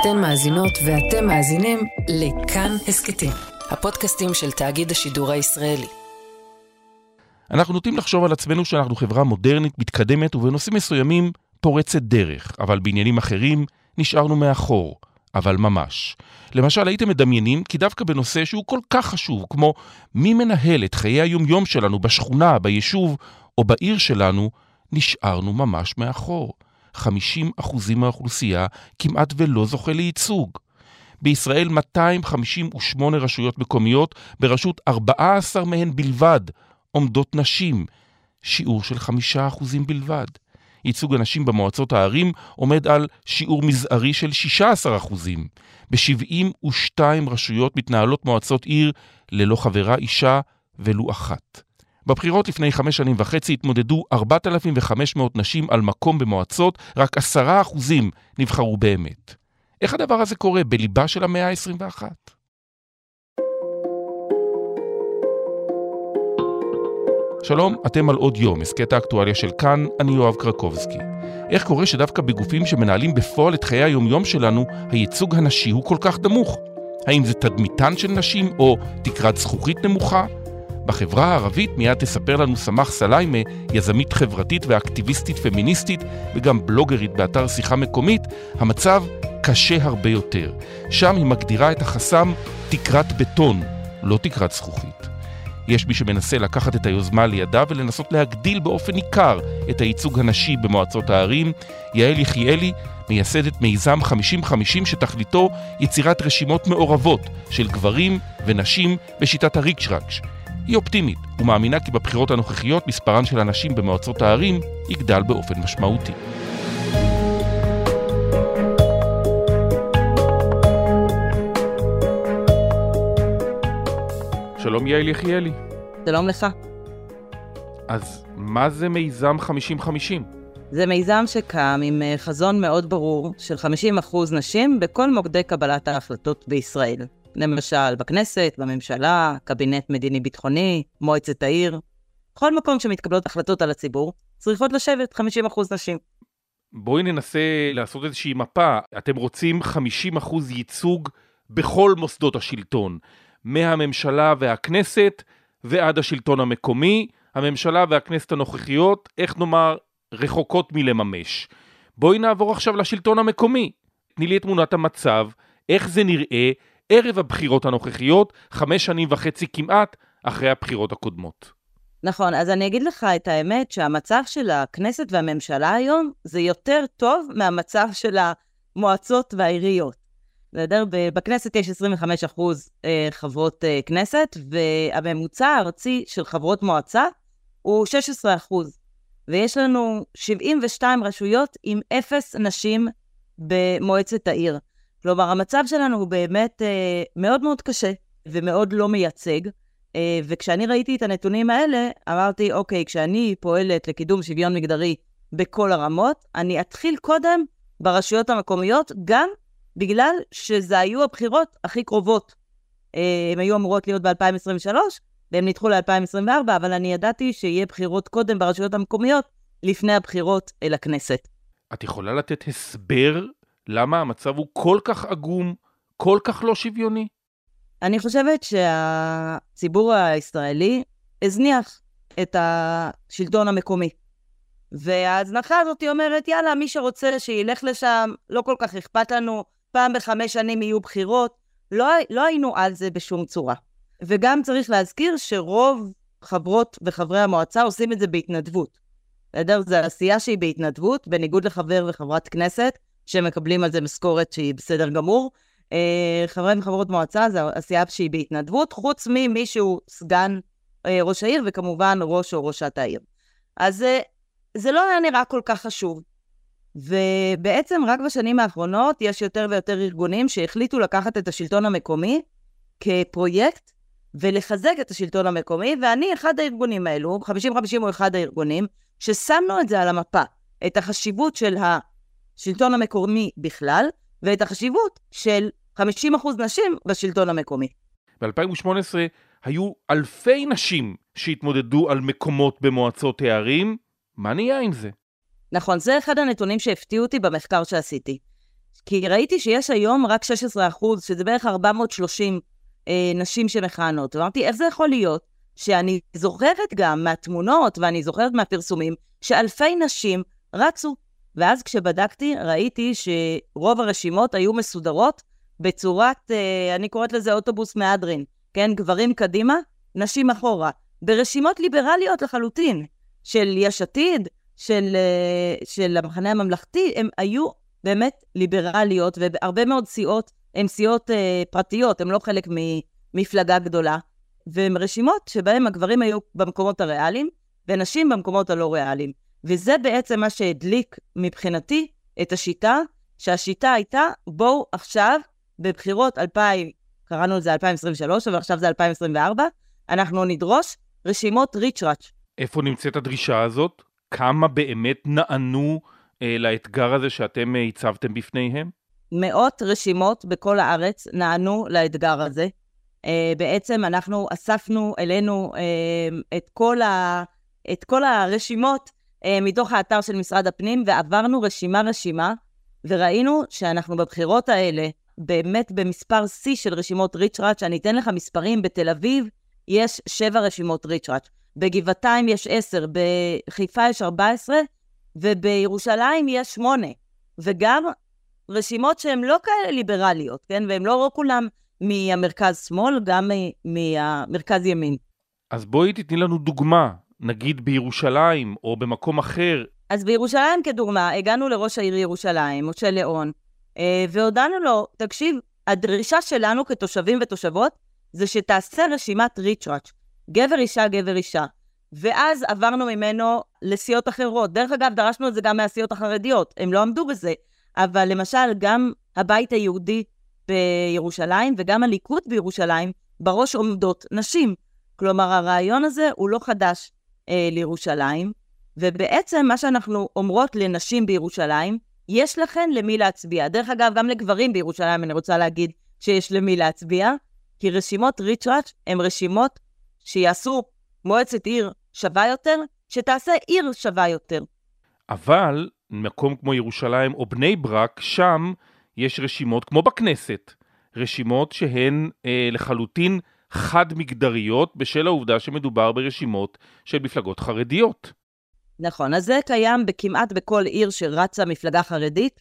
אתן מאזינות ואתם מאזינים לכאן הסכתים, הפודקאסטים של תאגיד השידור הישראלי. אנחנו נוטים לחשוב על עצמנו שאנחנו חברה מודרנית, מתקדמת ובנושאים מסוימים פורצת דרך, אבל בעניינים אחרים נשארנו מאחור, אבל ממש. למשל, הייתם מדמיינים כי דווקא בנושא שהוא כל כך חשוב, כמו מי מנהל את חיי היומיום שלנו בשכונה, ביישוב או בעיר שלנו, נשארנו ממש מאחור. 50% מהאוכלוסייה כמעט ולא זוכה לייצוג. בישראל 258 רשויות מקומיות, ברשות 14 מהן בלבד עומדות נשים, שיעור של 5% בלבד. ייצוג הנשים במועצות הערים עומד על שיעור מזערי של 16%. ב-72 רשויות מתנהלות מועצות עיר ללא חברה אישה ולו אחת. בבחירות לפני חמש שנים וחצי התמודדו 4,500 נשים על מקום במועצות, רק עשרה אחוזים נבחרו באמת. איך הדבר הזה קורה בליבה של המאה ה-21? שלום, אתם על עוד יום, הסכת האקטואליה של כאן, אני יואב קרקובסקי. איך קורה שדווקא בגופים שמנהלים בפועל את חיי היומיום שלנו, הייצוג הנשי הוא כל כך נמוך? האם זה תדמיתן של נשים או תקרת זכוכית נמוכה? בחברה הערבית מיד תספר לנו סמך סליימה, יזמית חברתית ואקטיביסטית פמיניסטית וגם בלוגרית באתר שיחה מקומית, המצב קשה הרבה יותר. שם היא מגדירה את החסם תקרת בטון, לא תקרת זכוכית. יש מי שמנסה לקחת את היוזמה לידיו ולנסות להגדיל באופן ניכר את הייצוג הנשי במועצות הערים. יעל יחיאלי מייסדת מיזם 50-50 שתכליתו יצירת רשימות מעורבות של גברים ונשים בשיטת הריקשרקש. היא אופטימית ומאמינה כי בבחירות הנוכחיות מספרן של הנשים במועצות הערים יגדל באופן משמעותי. שלום יעל יחיאלי. שלום לך. אז מה זה מיזם 50-50? זה מיזם שקם עם אה, חזון מאוד ברור של 50% נשים בכל מוקדי קבלת ההחלטות בישראל. למשל בכנסת, בממשלה, קבינט מדיני-ביטחוני, מועצת העיר. בכל מקום שמתקבלות החלטות על הציבור, צריכות לשבת 50% נשים. בואי ננסה לעשות איזושהי מפה. אתם רוצים 50% ייצוג בכל מוסדות השלטון, מהממשלה והכנסת ועד השלטון המקומי. הממשלה והכנסת הנוכחיות, איך נאמר, רחוקות מלממש. בואי נעבור עכשיו לשלטון המקומי. תני לי את תמונת המצב, איך זה נראה, ערב הבחירות הנוכחיות, חמש שנים וחצי כמעט אחרי הבחירות הקודמות. נכון, אז אני אגיד לך את האמת שהמצב של הכנסת והממשלה היום זה יותר טוב מהמצב של המועצות והעיריות. בסדר? בכנסת יש 25 אחוז אה, חברות אה, כנסת, והממוצע הארצי של חברות מועצה הוא 16 אחוז. ויש לנו 72 רשויות עם אפס נשים במועצת העיר. כלומר, המצב שלנו הוא באמת אה, מאוד מאוד קשה ומאוד לא מייצג. אה, וכשאני ראיתי את הנתונים האלה, אמרתי, אוקיי, כשאני פועלת לקידום שוויון מגדרי בכל הרמות, אני אתחיל קודם ברשויות המקומיות, גם בגלל שזה היו הבחירות הכי קרובות. אה, הן היו אמורות להיות ב-2023, והן נדחו ל-2024, אבל אני ידעתי שיהיה בחירות קודם ברשויות המקומיות, לפני הבחירות אל הכנסת. את יכולה לתת הסבר למה המצב הוא כל כך עגום, כל כך לא שוויוני? אני חושבת שהציבור הישראלי הזניח את השלטון המקומי. וההזנחה הזאת אומרת, יאללה, מי שרוצה שילך לשם, לא כל כך אכפת לנו, פעם בחמש שנים יהיו בחירות. לא, לא היינו על זה בשום צורה. וגם צריך להזכיר שרוב חברות וחברי המועצה עושים את זה בהתנדבות. בסדר? זו עשייה שהיא בהתנדבות, בניגוד לחבר וחברת כנסת, שמקבלים על זה משכורת שהיא בסדר גמור. אה, חברי וחברות מועצה זו עשייה שהיא בהתנדבות, חוץ ממי שהוא סגן אה, ראש העיר, וכמובן ראש או ראשת העיר. אז אה, זה לא היה נראה כל כך חשוב. ובעצם רק בשנים האחרונות יש יותר ויותר ארגונים שהחליטו לקחת את השלטון המקומי כפרויקט ולחזק את השלטון המקומי, ואני אחד הארגונים האלו, 50-50 הוא אחד הארגונים, ששמנו את זה על המפה, את החשיבות של השלטון המקומי בכלל, ואת החשיבות של 50% נשים בשלטון המקומי. ב-2018 היו אלפי נשים שהתמודדו על מקומות במועצות הערים. מה נהיה עם זה? נכון, זה אחד הנתונים שהפתיעו אותי במחקר שעשיתי. כי ראיתי שיש היום רק 16 אחוז, שזה בערך 430 אה, נשים שמכהנות. ואמרתי, איך זה יכול להיות שאני זוכרת גם מהתמונות, ואני זוכרת מהפרסומים, שאלפי נשים רצו. ואז כשבדקתי, ראיתי שרוב הרשימות היו מסודרות בצורת, אה, אני קוראת לזה אוטובוס מהדרין, כן? גברים קדימה, נשים אחורה. ברשימות ליברליות לחלוטין, של יש עתיד, של, אה, של המחנה הממלכתי, הם היו באמת ליברליות, והרבה מאוד סיעות הן סיעות אה, פרטיות, הן לא חלק ממפלגה גדולה. והן רשימות שבהן הגברים היו במקומות הריאליים, ונשים במקומות הלא ריאליים. וזה בעצם מה שהדליק מבחינתי את השיטה, שהשיטה הייתה, בואו עכשיו, בבחירות 2000, קראנו לזה 2023, אבל עכשיו זה 2024, אנחנו נדרוש רשימות ריצ'ראץ'. איפה נמצאת הדרישה הזאת? כמה באמת נענו אה, לאתגר הזה שאתם אה, הצבתם בפניהם? מאות רשימות בכל הארץ נענו לאתגר הזה. אה, בעצם אנחנו אספנו אלינו אה, את, כל ה, את כל הרשימות מתוך האתר של משרד הפנים, ועברנו רשימה-רשימה, וראינו שאנחנו בבחירות האלה, באמת במספר שיא של רשימות ריצ'ראץ', אני אתן לך מספרים, בתל אביב יש שבע רשימות ריצ'ראץ', בגבעתיים יש עשר, בחיפה יש ארבע עשרה, ובירושלים יש שמונה. וגם רשימות שהן לא כאלה ליברליות, כן? והן לא כולם מהמרכז-שמאל, גם מהמרכז-ימין. אז בואי תתני לנו דוגמה, נגיד בירושלים או במקום אחר. אז בירושלים כדוגמה, הגענו לראש העיר ירושלים, משה ליאון, אה, והודענו לו, תקשיב, הדרישה שלנו כתושבים ותושבות זה שתעשה רשימת ריצ'ראץ', גבר אישה, גבר אישה. ואז עברנו ממנו לסיעות אחרות. דרך אגב, דרשנו את זה גם מהסיעות החרדיות, הם לא עמדו בזה. אבל למשל, גם הבית היהודי בירושלים וגם הליכוד בירושלים, בראש עומדות נשים. כלומר, הרעיון הזה הוא לא חדש אה, לירושלים, ובעצם מה שאנחנו אומרות לנשים בירושלים, יש לכן למי להצביע. דרך אגב, גם לגברים בירושלים אני רוצה להגיד שיש למי להצביע, כי רשימות ריצ'ראץ' הן רשימות שיעשו מועצת עיר שווה יותר, שתעשה עיר שווה יותר. אבל מקום כמו ירושלים או בני ברק, שם יש רשימות כמו בכנסת, רשימות שהן אה, לחלוטין חד-מגדריות בשל העובדה שמדובר ברשימות של מפלגות חרדיות. נכון, אז זה קיים בכמעט בכל עיר שרצה מפלגה חרדית,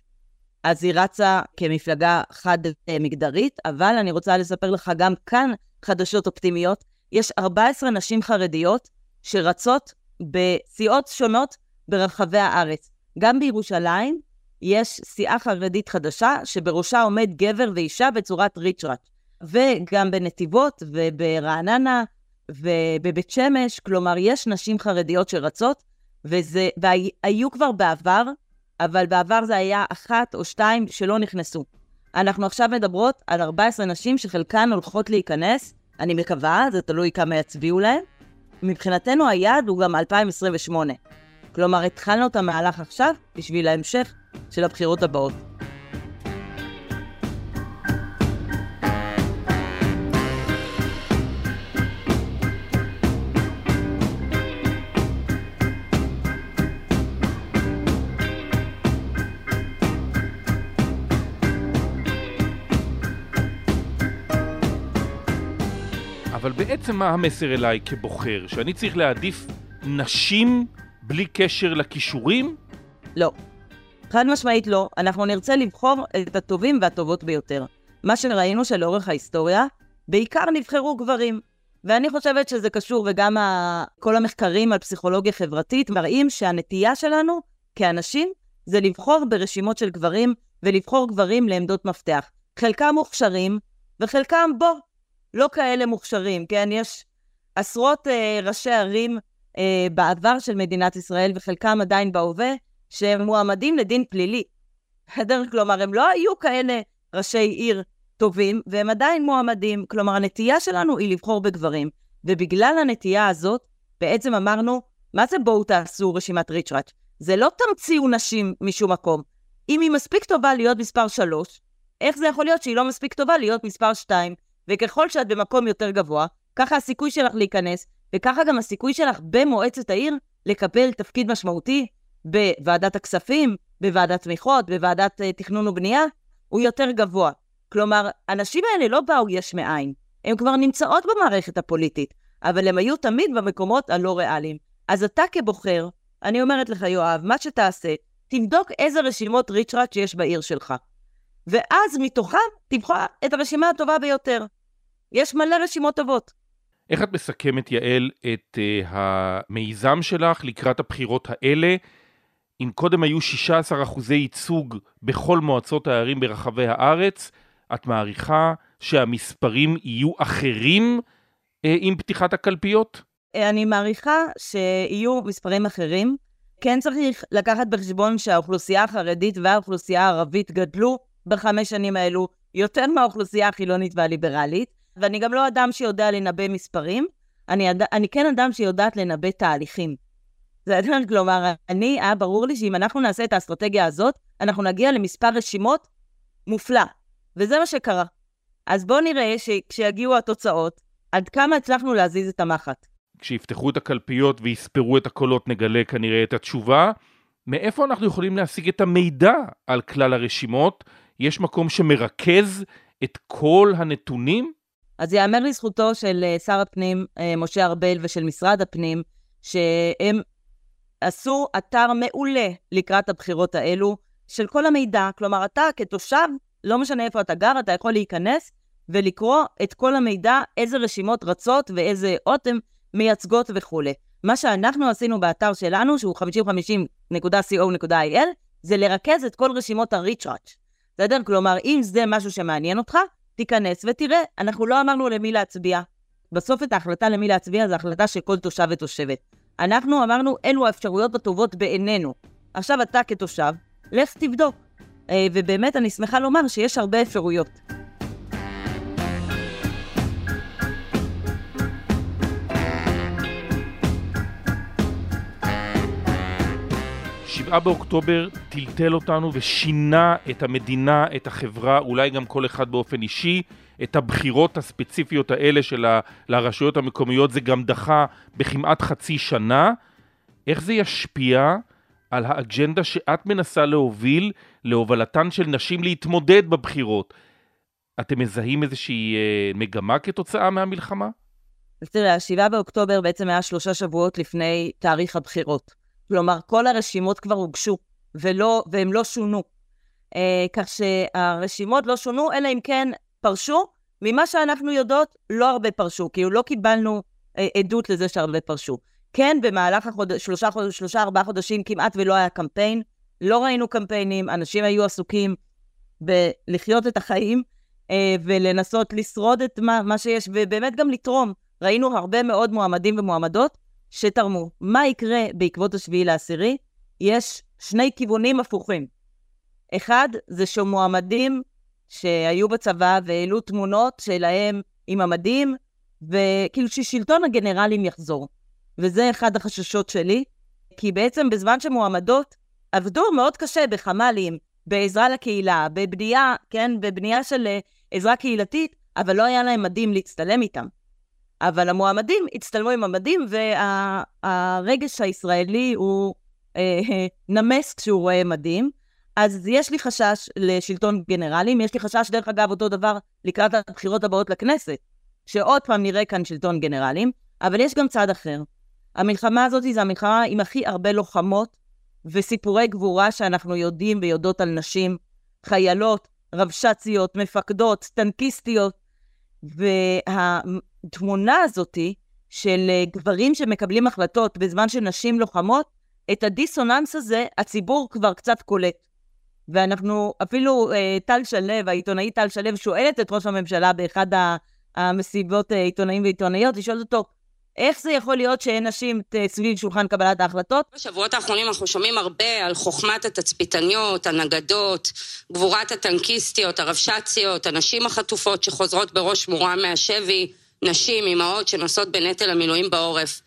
אז היא רצה כמפלגה חד-מגדרית, אבל אני רוצה לספר לך גם כאן חדשות אופטימיות. יש 14 נשים חרדיות שרצות בסיעות שונות ברחבי הארץ. גם בירושלים יש סיעה חרדית חדשה, שבראשה עומד גבר ואישה בצורת ריצ'ראץ'. וגם בנתיבות וברעננה ובבית שמש, כלומר, יש נשים חרדיות שרצות, וזה, והיו כבר בעבר, אבל בעבר זה היה אחת או שתיים שלא נכנסו. אנחנו עכשיו מדברות על 14 נשים שחלקן הולכות להיכנס, אני מקווה, זה תלוי כמה יצביעו להן. מבחינתנו היעד הוא גם 2028. כלומר, התחלנו את המהלך עכשיו בשביל ההמשך של הבחירות הבאות. בעצם מה המסר אליי כבוחר? שאני צריך להעדיף נשים בלי קשר לכישורים? לא. חד משמעית לא. אנחנו נרצה לבחור את הטובים והטובות ביותר. מה שראינו שלאורך ההיסטוריה, בעיקר נבחרו גברים. ואני חושבת שזה קשור, וגם. כל המחקרים על פסיכולוגיה חברתית מראים שהנטייה שלנו כאנשים זה לבחור ברשימות של גברים ולבחור גברים לעמדות מפתח. חלקם מוכשרים, וחלקם בוא, לא כאלה מוכשרים, כן? יש עשרות אה, ראשי ערים אה, בעבר של מדינת ישראל, וחלקם עדיין בהווה, שהם מועמדים לדין פלילי. בסדר? כלומר, הם לא היו כאלה ראשי עיר טובים, והם עדיין מועמדים. כלומר, הנטייה שלנו היא לבחור בגברים. ובגלל הנטייה הזאת, בעצם אמרנו, מה זה בואו תעשו רשימת ריצ'ראץ'? זה לא תמציאו נשים משום מקום. אם היא מספיק טובה להיות מספר 3, איך זה יכול להיות שהיא לא מספיק טובה להיות מספר 2? וככל שאת במקום יותר גבוה, ככה הסיכוי שלך להיכנס, וככה גם הסיכוי שלך במועצת העיר לקבל תפקיד משמעותי בוועדת הכספים, בוועדת תמיכות, בוועדת uh, תכנון ובנייה, הוא יותר גבוה. כלומר, הנשים האלה לא באו יש מאין, הן כבר נמצאות במערכת הפוליטית, אבל הן היו תמיד במקומות הלא ריאליים. אז אתה כבוחר, אני אומרת לך, יואב, מה שתעשה, תבדוק איזה רשימות ריצ'ראץ' יש בעיר שלך. ואז מתוכם תבחר את הרשימה הטובה ביותר. יש מלא רשימות טובות. איך את מסכמת, יעל, את uh, המיזם שלך לקראת הבחירות האלה? אם קודם היו 16 אחוזי ייצוג בכל מועצות הערים ברחבי הארץ, את מעריכה שהמספרים יהיו אחרים uh, עם פתיחת הקלפיות? אני מעריכה שיהיו מספרים אחרים. כן צריך לקחת בחשבון שהאוכלוסייה החרדית והאוכלוסייה הערבית גדלו בחמש שנים האלו יותר מהאוכלוסייה החילונית והליברלית, ואני גם לא אדם שיודע לנבא מספרים, אני, אד... אני כן אדם שיודעת לנבא תהליכים. זה אדם, כלומר, אני, היה ברור לי שאם אנחנו נעשה את האסטרטגיה הזאת, אנחנו נגיע למספר רשימות מופלא, וזה מה שקרה. אז בואו נראה שכשיגיעו התוצאות, עד כמה הצלחנו להזיז את המחט. כשיפתחו את הקלפיות ויספרו את הקולות נגלה כנראה את התשובה. מאיפה אנחנו יכולים להשיג את המידע על כלל הרשימות? יש מקום שמרכז את כל הנתונים? אז יאמר לזכותו של אה, שר הפנים אה, משה ארבל ושל משרד הפנים, שהם עשו אתר מעולה לקראת הבחירות האלו, של כל המידע. כלומר, אתה כתושב, לא משנה איפה אתה גר, אתה יכול להיכנס ולקרוא את כל המידע, איזה רשימות רצות ואיזה אות הן מייצגות וכולי. מה שאנחנו עשינו באתר שלנו, שהוא 5050.co.il, זה לרכז את כל רשימות הריצ'ראץ'. בסדר? כלומר, אם זה משהו שמעניין אותך, תיכנס ותראה. אנחנו לא אמרנו למי להצביע. בסוף את ההחלטה למי להצביע זו החלטה של כל תושב ותושבת. אנחנו אמרנו, אלו האפשרויות הטובות בעינינו. עכשיו אתה כתושב, לך תבדוק. אה, ובאמת, אני שמחה לומר שיש הרבה אפשרויות. 7 באוקטובר טלטל אותנו ושינה את המדינה, את החברה, אולי גם כל אחד באופן אישי. את הבחירות הספציפיות האלה של הרשויות המקומיות זה גם דחה בכמעט חצי שנה. איך זה ישפיע על האג'נדה שאת מנסה להוביל להובלתן של נשים להתמודד בבחירות? אתם מזהים איזושהי אה, מגמה כתוצאה מהמלחמה? אז תראה, ה-7 באוקטובר בעצם היה שלושה שבועות לפני תאריך הבחירות. כלומר, כל הרשימות כבר הוגשו, ולא, והם לא שונו. אה, כך שהרשימות לא שונו, אלא אם כן פרשו. ממה שאנחנו יודעות, לא הרבה פרשו, כאילו לא קיבלנו אה, עדות לזה שהרבה פרשו. כן, במהלך החוד... שלושה, שלושה, ארבעה חודשים כמעט ולא היה קמפיין, לא ראינו קמפיינים, אנשים היו עסוקים בלחיות את החיים אה, ולנסות לשרוד את מה, מה שיש, ובאמת גם לתרום. ראינו הרבה מאוד מועמדים ומועמדות שתרמו. מה יקרה בעקבות השביעי לעשירי? יש שני כיוונים הפוכים. אחד, זה שמועמדים שהיו בצבא והעלו תמונות שלהם עם המדים, וכאילו ששלטון הגנרלים יחזור. וזה אחד החששות שלי, כי בעצם בזמן שמועמדות עבדו מאוד קשה בחמ"לים, בעזרה לקהילה, בבנייה, כן, בבנייה של אה, עזרה קהילתית, אבל לא היה להם מדים להצטלם איתם. אבל המועמדים הצטלמו עם המדים, והרגש וה, הישראלי הוא אה, נמס כשהוא רואה מדים. אז יש לי חשש לשלטון גנרלים, יש לי חשש, דרך אגב, אותו דבר לקראת הבחירות הבאות לכנסת, שעוד פעם נראה כאן שלטון גנרלים, אבל יש גם צד אחר. המלחמה הזאת זו המלחמה עם הכי הרבה לוחמות וסיפורי גבורה שאנחנו יודעים ויודעות על נשים, חיילות, רבש"ציות, מפקדות, טנקיסטיות, וה... התמונה הזאתי של אה, גברים שמקבלים החלטות בזמן שנשים לוחמות, את הדיסוננס הזה הציבור כבר קצת קולט. ואנחנו, אפילו אה, טל שלו, העיתונאית טל שלו, שואלת את ראש הממשלה באחד המסיבות אה, עיתונאים ועיתונאיות, לשאול אותו, איך זה יכול להיות שאין נשים סביב שולחן קבלת ההחלטות? בשבועות האחרונים אנחנו שומעים הרבה על חוכמת התצפיתניות, הנגדות, גבורת הטנקיסטיות, הרבש"ציות, הנשים החטופות שחוזרות בראש מורם מהשבי. נשים, אימהות שנושאות בנטל המילואים בעורף.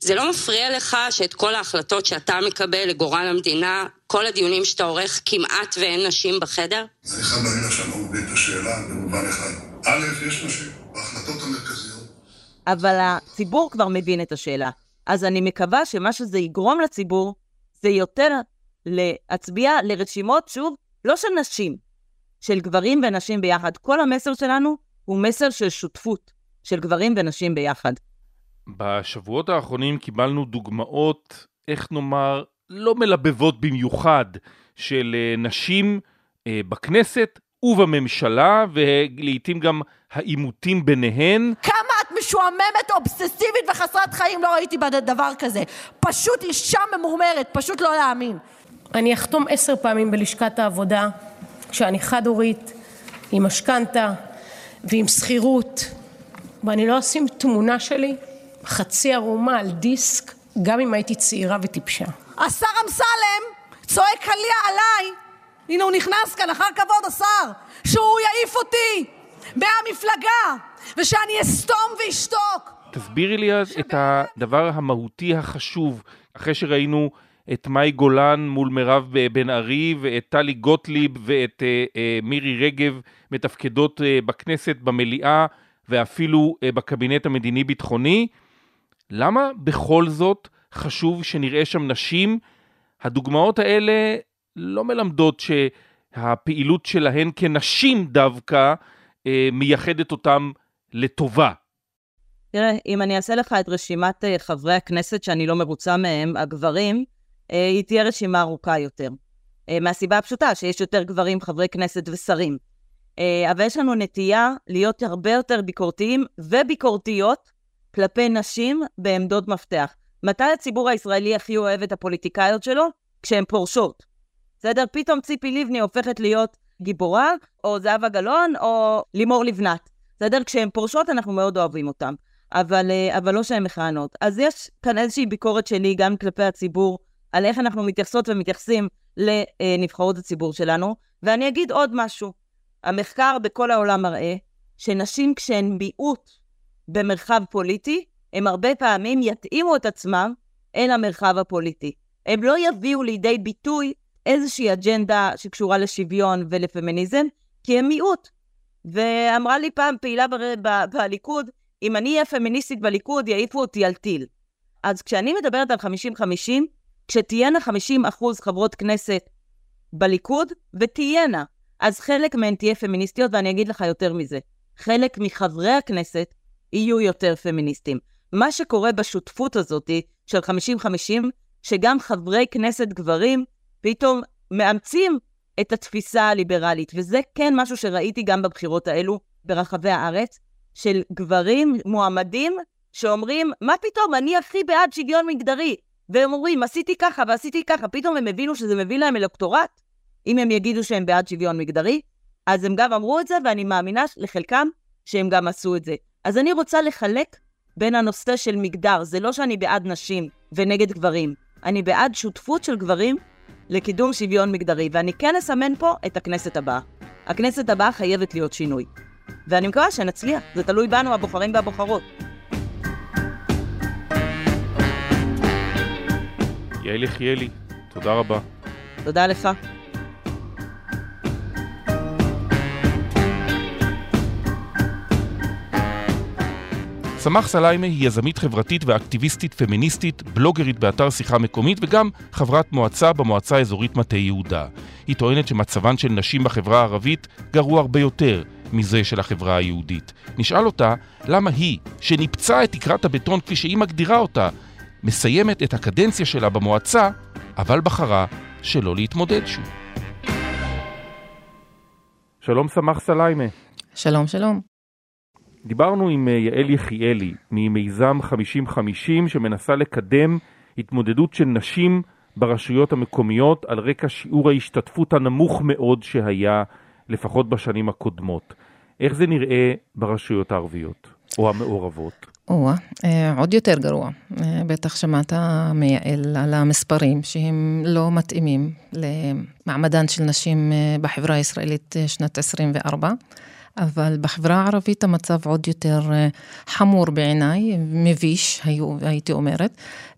זה לא מפריע לך שאת כל ההחלטות שאתה מקבל לגורל המדינה, כל הדיונים שאתה עורך, כמעט ואין נשים בחדר? אני חייב להגיד לך שאני לא מבין את השאלה במובן אחד. א', יש נשים בהחלטות המרכזיות. אבל הציבור כבר מבין את השאלה. אז אני מקווה שמה שזה יגרום לציבור, זה יותר להצביע לרשימות, שוב, לא של נשים, של גברים ונשים ביחד. כל המסר שלנו הוא מסר של שותפות, של גברים ונשים ביחד. בשבועות האחרונים קיבלנו דוגמאות, איך נאמר, לא מלבבות במיוחד, של אה, נשים אה, בכנסת ובממשלה, ולעיתים גם העימותים ביניהן. כמה את משועממת, אובססיבית וחסרת חיים, לא ראיתי דבר כזה. פשוט אישה ממורמרת, פשוט לא להאמין. אני אחתום עשר פעמים בלשכת העבודה, כשאני חד-הורית, עם משכנתה ועם שכירות, ואני לא אשים תמונה שלי חצי ערומה על דיסק, גם אם הייתי צעירה וטיפשה. השר אמסלם צועק עליי, הנה הוא נכנס כאן, אחר כבוד השר, שהוא יעיף אותי מהמפלגה, ושאני אסתום ואשתוק. תסבירי לי את הדבר המהותי החשוב, אחרי שראינו את מאי גולן מול מירב בן ארי ואת טלי גוטליב ואת אה, אה, מירי רגב מתפקדות אה, בכנסת, במליאה ואפילו אה, בקבינט המדיני-ביטחוני. למה בכל זאת חשוב שנראה שם נשים? הדוגמאות האלה לא מלמדות שהפעילות שלהן כנשים דווקא אה, מייחדת אותם לטובה. תראה, אם אני אעשה לך את רשימת אה, חברי הכנסת שאני לא מרוצה מהם, הגברים, היא תהיה רשימה ארוכה יותר. מהסיבה הפשוטה שיש יותר גברים, חברי כנסת ושרים. אה, אבל יש לנו נטייה להיות הרבה יותר ביקורתיים וביקורתיות כלפי נשים בעמדות מפתח. מתי הציבור הישראלי הכי אוהב את הפוליטיקאיות שלו? כשהן פורשות. בסדר? פתאום ציפי לבני הופכת להיות גיבורה, או זהבה גלאון, או לימור לבנת. בסדר? כשהן פורשות אנחנו מאוד אוהבים אותן, אבל, אבל לא שהן מכהנות. אז יש כאן איזושהי ביקורת שלי גם כלפי הציבור על איך אנחנו מתייחסות ומתייחסים לנבחרות הציבור שלנו. ואני אגיד עוד משהו. המחקר בכל העולם מראה שנשים כשהן מיעוט במרחב פוליטי, הם הרבה פעמים יתאימו את עצמם אל המרחב הפוליטי. הם לא יביאו לידי ביטוי איזושהי אג'נדה שקשורה לשוויון ולפמיניזם, כי הם מיעוט. ואמרה לי פעם פעילה בליכוד, אם אני אהיה פמיניסטית בליכוד, יעיפו אותי על טיל. אז כשאני מדברת על 50-50, כשתהיינה 50 אחוז חברות כנסת בליכוד, ותהיינה, אז חלק מהן תהיה פמיניסטיות, ואני אגיד לך יותר מזה, חלק מחברי הכנסת יהיו יותר פמיניסטים. מה שקורה בשותפות הזאת של 50-50, שגם חברי כנסת גברים פתאום מאמצים את התפיסה הליברלית, וזה כן משהו שראיתי גם בבחירות האלו ברחבי הארץ, של גברים מועמדים שאומרים, מה פתאום, אני הכי בעד שוויון מגדרי. והם אומרים, עשיתי ככה ועשיתי ככה, פתאום הם הבינו שזה מביא להם אלקטורט, אם הם יגידו שהם בעד שוויון מגדרי, אז הם גם אמרו את זה, ואני מאמינה לחלקם שהם גם עשו את זה. אז אני רוצה לחלק בין הנושא של מגדר, זה לא שאני בעד נשים ונגד גברים, אני בעד שותפות של גברים לקידום שוויון מגדרי, ואני כן אסמן פה את הכנסת הבאה. הכנסת הבאה חייבת להיות שינוי. ואני מקווה שנצליח, זה תלוי בנו, הבוחרים והבוחרות. יעל יחיאלי, תודה רבה. תודה לך. סמך סליימה היא יזמית חברתית ואקטיביסטית פמיניסטית, בלוגרית באתר שיחה מקומית וגם חברת מועצה במועצה האזורית מטה יהודה. היא טוענת שמצבן של נשים בחברה הערבית גרוע הרבה יותר מזה של החברה היהודית. נשאל אותה למה היא, שניפצה את תקרת הבטון כפי שהיא מגדירה אותה, מסיימת את הקדנציה שלה במועצה, אבל בחרה שלא להתמודד שוב. שלום סמך סליימה. שלום, שלום. דיברנו עם אה, יעל יחיאלי ממיזם 50-50 שמנסה לקדם התמודדות של נשים ברשויות המקומיות על רקע שיעור ההשתתפות הנמוך מאוד שהיה לפחות בשנים הקודמות. איך זה נראה ברשויות הערביות או המעורבות? אה, עוד יותר גרוע. אה, בטח שמעת מייעל על המספרים שהם לא מתאימים למעמדן של נשים בחברה הישראלית שנת 24. אבל בחברה הערבית המצב עוד יותר אה, חמור בעיניי, מביש, הייתי אומרת.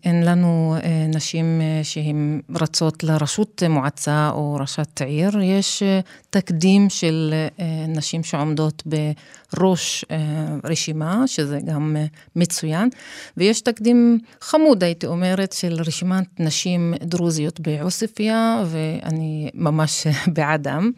אין לנו אה, נשים אה, שהן רצות לראשות מועצה או ראשת עיר, יש תקדים של נשים שעומדות בראש רשימה, שזה גם מצוין, ויש תקדים חמוד, הייתי אומרת, של רשימת נשים דרוזיות בעוספיא, ואני אני ממש בעדם,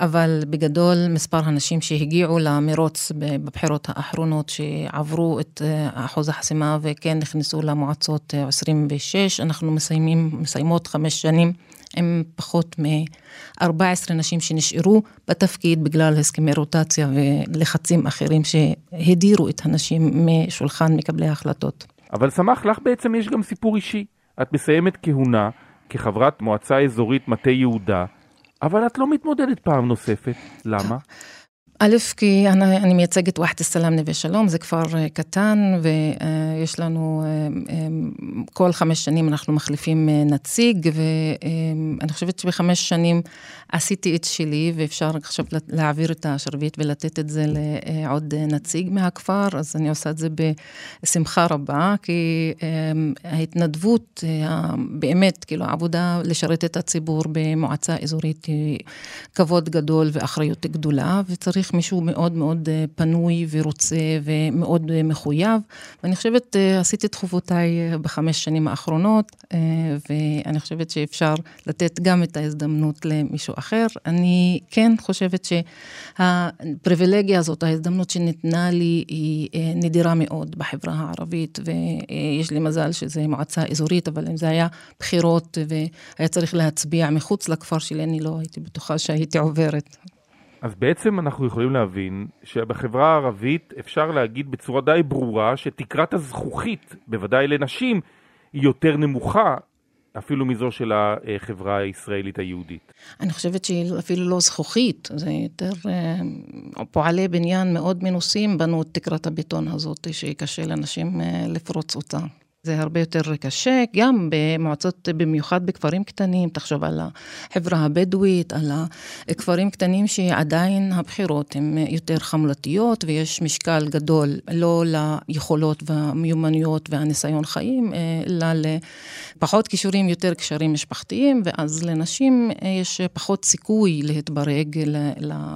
אבל בגדול מספר הנשים שהגיעו למרוץ בבחירות האחרונות, שעברו את אה, אחוז החסימה וכן נכנסו למועצות 26, אנחנו מסיימים, מסיימות חמש שנים עם פחות מ-14 נשים שנשארו בתפקיד בגלל הסכמי רוטציה ולחצים אחרים שהדירו את הנשים משולחן מקבלי ההחלטות. אבל שמח, לך בעצם יש גם סיפור אישי. את מסיימת כהונה כחברת מועצה אזורית מטה יהודה, אבל את לא מתמודדת פעם נוספת. למה? א', כי אני, אני מייצגת וואחד א-סלאם נווה שלום, זה כפר אה, קטן, ויש לנו, אה, אה, כל חמש שנים אנחנו מחליפים נציג, ואני חושבת שבחמש שנים עשיתי את שלי, ואפשר עכשיו להעביר את השרביט ולתת את זה לעוד נציג מהכפר, אז אני עושה את זה בשמחה רבה, כי ההתנדבות, באמת, כאילו, העבודה לשרת את הציבור במועצה אזורית היא כבוד גדול ואחריות גדולה, וצריך מישהו מאוד מאוד אה, פנוי ורוצה ומאוד אה, מחויב. ואני חושבת, אה, עשיתי את חובותיי בחמש שנים האחרונות, ואני חושבת שאפשר לתת גם את ההזדמנות למישהו אחר. אני כן חושבת שהפריבילגיה הזאת, ההזדמנות שניתנה לי, היא נדירה מאוד בחברה הערבית, ויש לי מזל שזה מועצה אזורית, אבל אם זה היה בחירות והיה צריך להצביע מחוץ לכפר שלי, אני לא הייתי בטוחה שהייתי עוברת. אז בעצם אנחנו יכולים להבין שבחברה הערבית אפשר להגיד בצורה די ברורה שתקרת הזכוכית, בוודאי לנשים, היא יותר נמוכה אפילו מזו של החברה הישראלית היהודית. אני חושבת שהיא אפילו לא זכוכית, זה יותר אה, פועלי בניין מאוד מנוסים בנו את תקרת הבטון הזאת, שקשה לאנשים אה, לפרוץ אותה. זה הרבה יותר קשה, גם במועצות, במיוחד בכפרים קטנים, תחשוב על החברה הבדואית, על הכפרים קטנים שעדיין הבחירות הן יותר חמולתיות ויש משקל גדול לא ליכולות והמיומנויות והניסיון חיים, אלא לפחות כישורים, יותר קשרים משפחתיים, ואז לנשים יש פחות סיכוי להתברג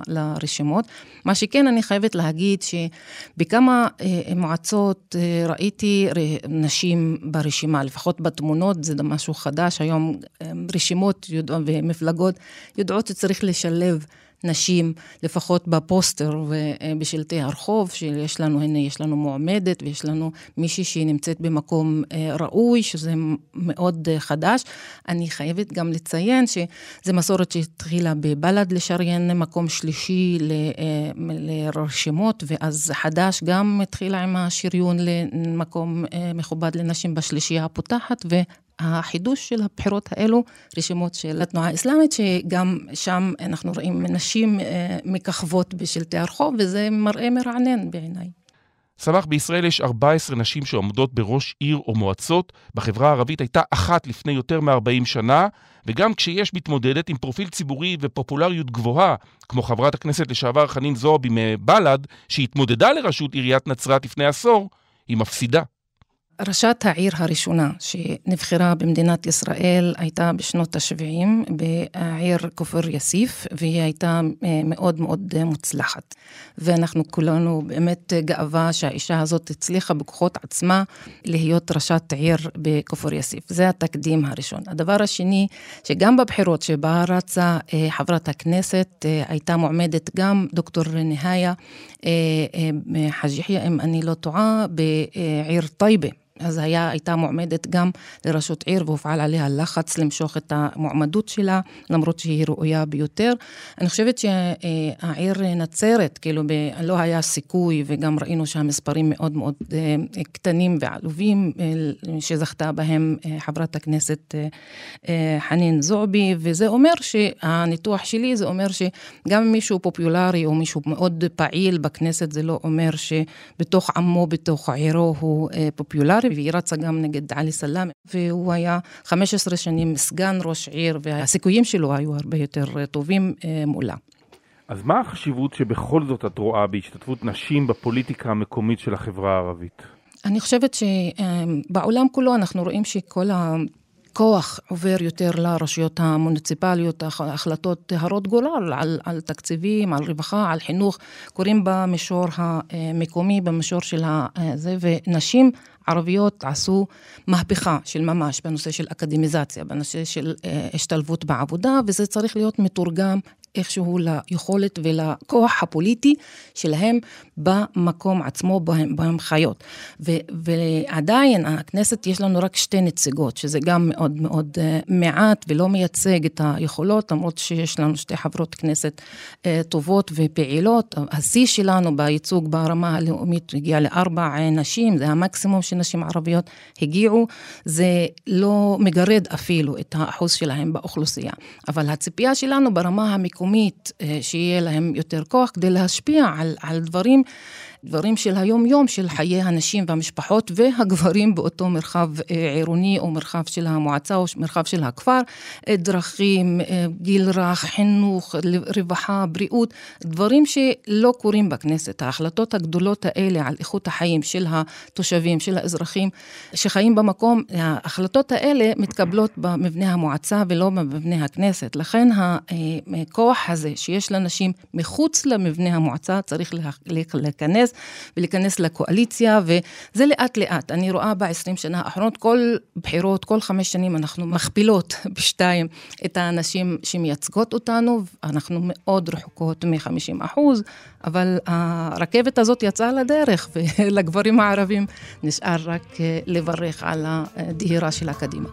לרשימות. מה שכן, אני חייבת להגיד שבכמה מועצות ראיתי נשים נשים ברשימה, לפחות בתמונות, זה משהו חדש. היום רשימות ומפלגות יודעות שצריך לשלב נשים, לפחות בפוסטר ובשלטי הרחוב, שיש לנו, הנה, יש לנו מועמדת ויש לנו מישהי שהיא נמצאת במקום אה, ראוי, שזה מאוד אה, חדש. אני חייבת גם לציין שזו מסורת שהתחילה בבל"ד לשריין מקום שלישי אה, לרשימות, ואז חד"ש גם התחילה עם השריון למקום מכובד לנשים בשלישייה הפותחת, החידוש של הבחירות האלו, רשימות של התנועה האסלאמית, שגם שם אנחנו רואים נשים אה, מככבות בשלטי הרחוב, וזה מראה מרענן בעיניי. סמך, בישראל יש 14 נשים שעומדות בראש עיר או מועצות. בחברה הערבית הייתה אחת לפני יותר מ-40 שנה, וגם כשיש מתמודדת עם פרופיל ציבורי ופופולריות גבוהה, כמו חברת הכנסת לשעבר חנין זועבי מבל"ד, שהתמודדה לראשות עיריית נצרת לפני עשור, היא מפסידה. ראשת העיר הראשונה שנבחרה במדינת ישראל הייתה בשנות ה-70 בעיר כפר יאסיף, והיא הייתה אה, מאוד מאוד מוצלחת. ואנחנו כולנו באמת גאווה שהאישה הזאת הצליחה בכוחות עצמה להיות ראשת עיר בכפר יאסיף. זה התקדים הראשון. הדבר השני, שגם בבחירות שבה רצה אה, חברת הכנסת, אה, הייתה מועמדת גם דוקטור נהיה חאג' יחיא, אם אני לא טועה, בעיר טייבה. אז היה, הייתה מועמדת גם לראשות עיר והופעל עליה לחץ למשוך את המועמדות שלה, למרות שהיא ראויה ביותר. אני חושבת שהעיר נצרת, כאילו, ב, לא היה סיכוי, וגם ראינו שהמספרים מאוד מאוד אה, קטנים ועלובים, אה, שזכתה בהם אה, חברת הכנסת חנין זועבי, וזה אומר שהניתוח שלי, זה אומר שגם מישהו פופולרי או מישהו מאוד פעיל בכנסת, זה לא אומר שבתוך עמו, בתוך עירו הוא פופולרי. והיא רצה גם נגד עלי סלאם, והוא היה 15 שנים סגן ראש עיר, והסיכויים שלו היו הרבה יותר טובים אה, מולה. אז מה החשיבות שבכל זאת את רואה בהשתתפות נשים בפוליטיקה המקומית של החברה הערבית? אני חושבת שבעולם כולו אנחנו רואים שכל ה... הכוח עובר יותר לרשויות המוניציפליות, החלטות הרות גורל על, על תקציבים, על רווחה, על חינוך, קורים במישור המקומי, במישור של זה, ונשים ערביות עשו מהפכה של ממש בנושא של אקדמיזציה, בנושא של השתלבות בעבודה, וזה צריך להיות מתורגם איכשהו ליכולת ולכוח הפוליטי שלהם במקום עצמו בהם, בהם חיות. ו, ועדיין, הכנסת יש לנו רק שתי נציגות, שזה גם מאוד מאוד uh, מעט ולא מייצג את היכולות, למרות שיש לנו שתי חברות כנסת uh, טובות ופעילות. השיא שלנו בייצוג ברמה הלאומית הגיע לארבע נשים, זה המקסימום שנשים ערביות הגיעו, זה לא מגרד אפילו את האחוז שלהם באוכלוסייה. אבל הציפייה שלנו ברמה המקומית, המקומית, אה, שיהיה להם יותר כוח כדי להשפיע על, על דברים דברים של היום-יום של חיי הנשים והמשפחות והגברים באותו מרחב אה, עירוני או מרחב של המועצה או מרחב של הכפר, אה, דרכים, אה, גיל רך, חינוך, רווחה, בריאות, דברים שלא קורים בכנסת. ההחלטות הגדולות האלה על איכות החיים של התושבים, של האזרחים שחיים במקום, ההחלטות האלה מתקבלות במבנה המועצה ולא במבנה הכנסת. לכן הכוח הזה שיש לנשים מחוץ למבנה המועצה צריך להיכנס ולהיכנס לקואליציה, וזה לאט לאט. אני רואה ב-20 שנה האחרונות, כל בחירות, כל חמש שנים אנחנו מכפילות בשתיים את האנשים שמייצגות אותנו, אנחנו מאוד רחוקות מ-50 אחוז, אבל הרכבת הזאת יצאה לדרך, ולגברים הערבים נשאר רק לברך על הדהירה שלה קדימה.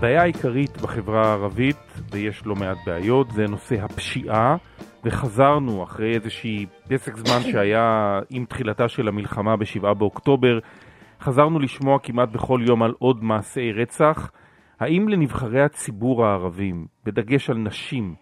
הבעיה העיקרית בחברה הערבית, ויש לא מעט בעיות, זה נושא הפשיעה, וחזרנו אחרי איזושהי פסק זמן שהיה עם תחילתה של המלחמה ב-7 באוקטובר, חזרנו לשמוע כמעט בכל יום על עוד מעשי רצח. האם לנבחרי הציבור הערבים, בדגש על נשים,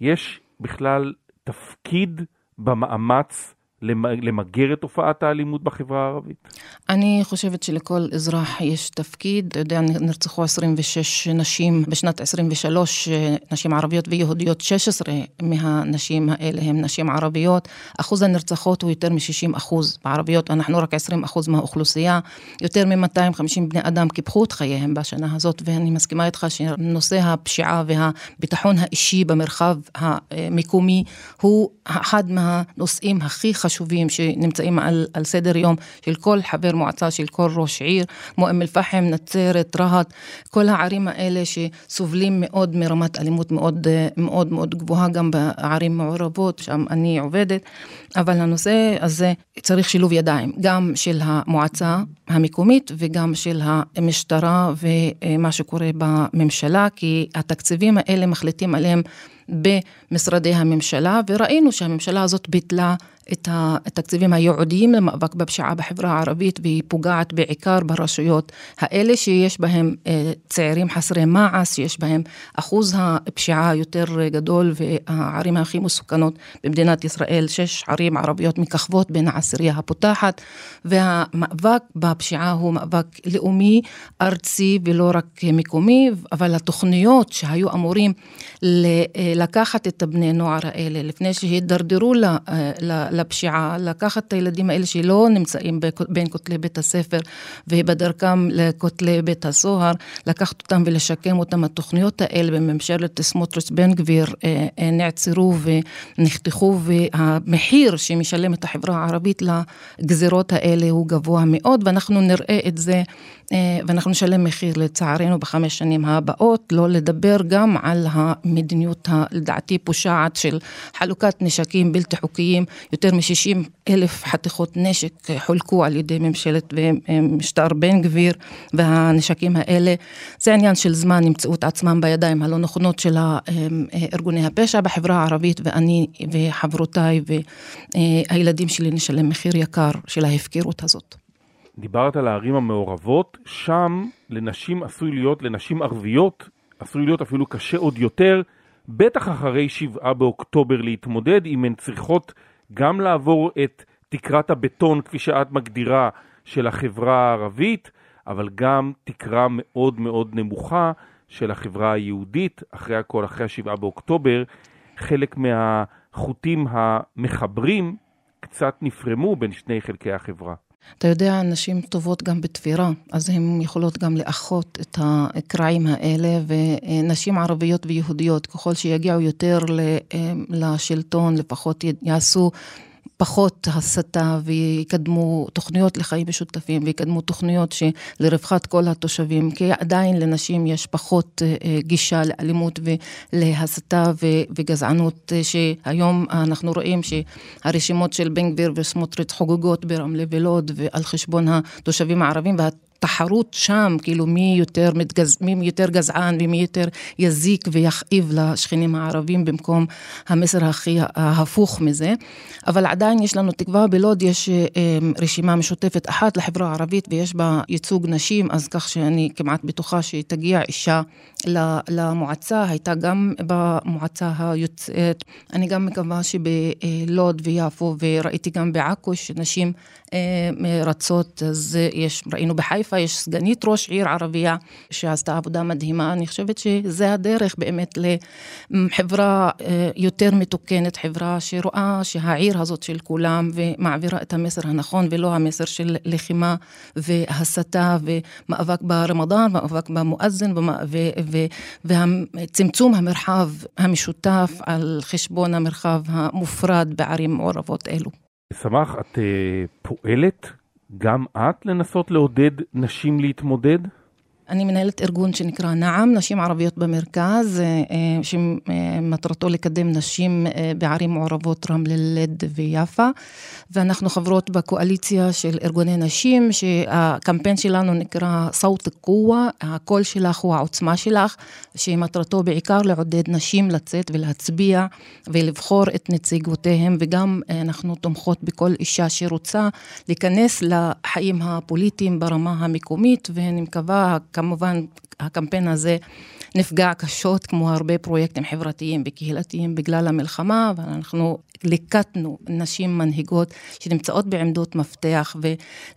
יש בכלל תפקיד במאמץ למגר את תופעת האלימות בחברה הערבית? אני חושבת שלכל אזרח יש תפקיד. אתה יודע, נרצחו 26 נשים בשנת 23, נשים ערביות ויהודיות, 16 מהנשים האלה הן נשים ערביות. אחוז הנרצחות הוא יותר מ-60 אחוז בערביות, אנחנו רק 20 אחוז מהאוכלוסייה. יותר מ-250 בני אדם קיפחו את חייהם בשנה הזאת, ואני מסכימה איתך שנושא הפשיעה והביטחון האישי במרחב המקומי הוא אחד מהנושאים הכי חשובים. חשובים שנמצאים על, על סדר יום של כל חבר מועצה, של כל ראש עיר, כמו אום אל-פחם, נצרת, רהט, כל הערים האלה שסובלים מאוד מרמת אלימות מאוד מאוד מאוד גבוהה, גם בערים מעורבות, שם אני עובדת, אבל הנושא הזה צריך שילוב ידיים, גם של המועצה המקומית וגם של המשטרה ומה שקורה בממשלה, כי התקציבים האלה מחליטים עליהם במשרדי הממשלה, וראינו שהממשלה הזאת ביטלה את התקציבים הייעודיים למאבק בפשיעה בחברה הערבית, והיא פוגעת בעיקר ברשויות האלה שיש בהם אה, צעירים חסרי מעש, שיש בהם אחוז הפשיעה יותר גדול והערים הכי מסוכנות במדינת ישראל, שש ערים ערביות מככבות בין העשירייה הפותחת, והמאבק בפשיעה הוא מאבק לאומי, ארצי ולא רק מקומי, אבל התוכניות שהיו אמורים אה, לקחת את הבני נוער האלה לפני שהידרדרו אה, לפשיעה, לקחת את הילדים האלה שלא נמצאים בין כותלי בית הספר ובדרכם לכותלי בית הסוהר, לקחת אותם ולשקם אותם. התוכניות האלה בממשלת סמוטריץ' בן גביר אה, אה, נעצרו ונחתכו, והמחיר שמשלמת החברה הערבית לגזירות האלה הוא גבוה מאוד, ואנחנו נראה את זה. אה, ואנחנו נשלם מחיר לצערנו בחמש שנים הבאות, לא לדבר גם על המדיניות לדעתי פושעת של חלוקת נשקים בלתי חוקיים, יותר מ-60 אלף חתיכות נשק חולקו על ידי ממשלת ומשטר בן גביר, והנשקים האלה, זה עניין של זמן, ימצאו את עצמם בידיים הלא נכונות של ארגוני הפשע בחברה הערבית, ואני וחברותיי והילדים שלי נשלם מחיר יקר של ההפקרות הזאת. דיברת על הערים המעורבות, שם לנשים עשוי להיות, לנשים ערביות, עשוי להיות אפילו קשה עוד יותר, בטח אחרי שבעה באוקטובר להתמודד, אם הן צריכות גם לעבור את תקרת הבטון, כפי שאת מגדירה, של החברה הערבית, אבל גם תקרה מאוד מאוד נמוכה של החברה היהודית, אחרי הכל, אחרי השבעה באוקטובר, חלק מהחוטים המחברים קצת נפרמו בין שני חלקי החברה. אתה יודע, נשים טובות גם בתפירה, אז הן יכולות גם לאחות את הקרעים האלה, ונשים ערביות ויהודיות, ככל שיגיעו יותר לשלטון, לפחות יעשו פחות הסתה ויקדמו תוכניות לחיים משותפים ויקדמו תוכניות לרווחת כל התושבים, כי עדיין לנשים יש פחות אה, אה, גישה לאלימות ולהסתה וגזענות, אה, שהיום אנחנו רואים שהרשימות של בן גביר וסמוטריץ' חוגגות ברמלה ולוד ועל חשבון התושבים הערבים. וה... תחרות שם, כאילו מי יותר, מתגז... מי יותר גזען ומי יותר יזיק ויכאיב לשכנים הערבים במקום המסר הכי ההפוך מזה. אבל עדיין יש לנו תקווה, בלוד יש אה, רשימה משותפת אחת לחברה הערבית ויש בה ייצוג נשים, אז כך שאני כמעט בטוחה שתגיע אישה למועצה, הייתה גם במועצה היוצאת. אני גם מקווה שבלוד ויפו, וראיתי גם בעכו שנשים אה, רצות, אז יש, ראינו בחיפה, יש סגנית ראש עיר ערבייה שעשתה עבודה מדהימה. אני חושבת שזה הדרך באמת לחברה אה, יותר מתוקנת, חברה שרואה שהעיר הזאת של כולם ומעבירה את המסר הנכון ולא המסר של לחימה והסתה ומאבק ברמדאן, מאבק במואזן וצמצום המרחב המשותף על חשבון המרחב המופרד בערים מעורבות אלו. סמך, את uh, פועלת גם את לנסות לעודד נשים להתמודד? אני מנהלת ארגון שנקרא נעם, נשים ערביות במרכז, אה, אה, שמטרתו לקדם נשים אה, בערים מעורבות רמלה, לד ויפה. ואנחנו חברות בקואליציה של ארגוני נשים, שהקמפיין שלנו נקרא סאוט קווה, הקול שלך הוא העוצמה שלך, שמטרתו בעיקר לעודד נשים לצאת ולהצביע ולבחור את נציגותיהם, וגם אנחנו תומכות בכל אישה שרוצה להיכנס לחיים הפוליטיים ברמה המקומית, ואני מקווה, כמובן, הקמפיין הזה נפגע קשות, כמו הרבה פרויקטים חברתיים וקהילתיים בגלל המלחמה, אבל אנחנו ליקטנו נשים מנהיגות שנמצאות בעמדות מפתח,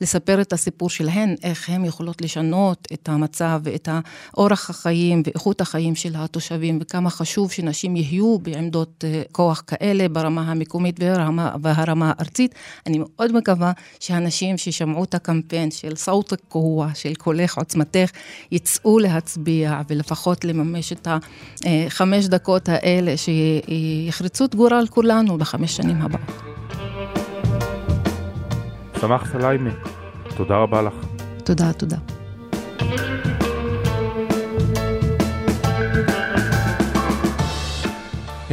ולספר את הסיפור שלהן, איך הן יכולות לשנות את המצב ואת אורח החיים ואיכות החיים של התושבים, וכמה חשוב שנשים יהיו בעמדות אה, כוח כאלה ברמה המקומית והרמה, והרמה הארצית. אני מאוד מקווה שהנשים ששמעו את הקמפיין של סאוט קווה, של קולך עוצמתך, יצאו להצביע ולפחות לממש את החמש דקות האלה שיחרצו את גורל כולנו. בחמש שנים הבאות. סמח סליימה, תודה רבה לך. תודה, תודה.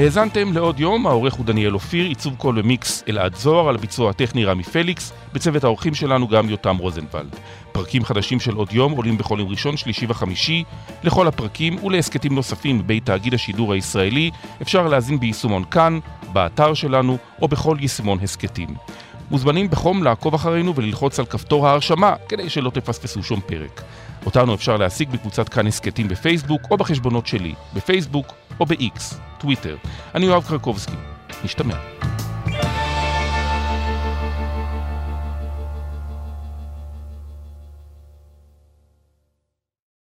האזנתם לעוד יום, העורך הוא דניאל אופיר, עיצוב קול ומיקס אלעד זוהר, על הביצוע הטכני רמי פליקס, בצוות העורכים שלנו גם יותם רוזנבלד. פרקים חדשים של עוד יום עולים בכל יום ראשון, שלישי וחמישי. לכל הפרקים ולהסכתים נוספים מבית תאגיד השידור הישראלי אפשר להאזין ביישומון כאן, באתר שלנו או בכל יישומון הסכתים. מוזמנים בחום לעקוב אחרינו וללחוץ על כפתור ההרשמה כדי שלא תפספסו שום פרק. אותנו אפשר להשיג בקבוצת כאן הסכתים בפייסבוק או בחשבונות שלי, בפייסבוק או ב-X, טוויטר. אני יואב קרקובסקי. נשתמע.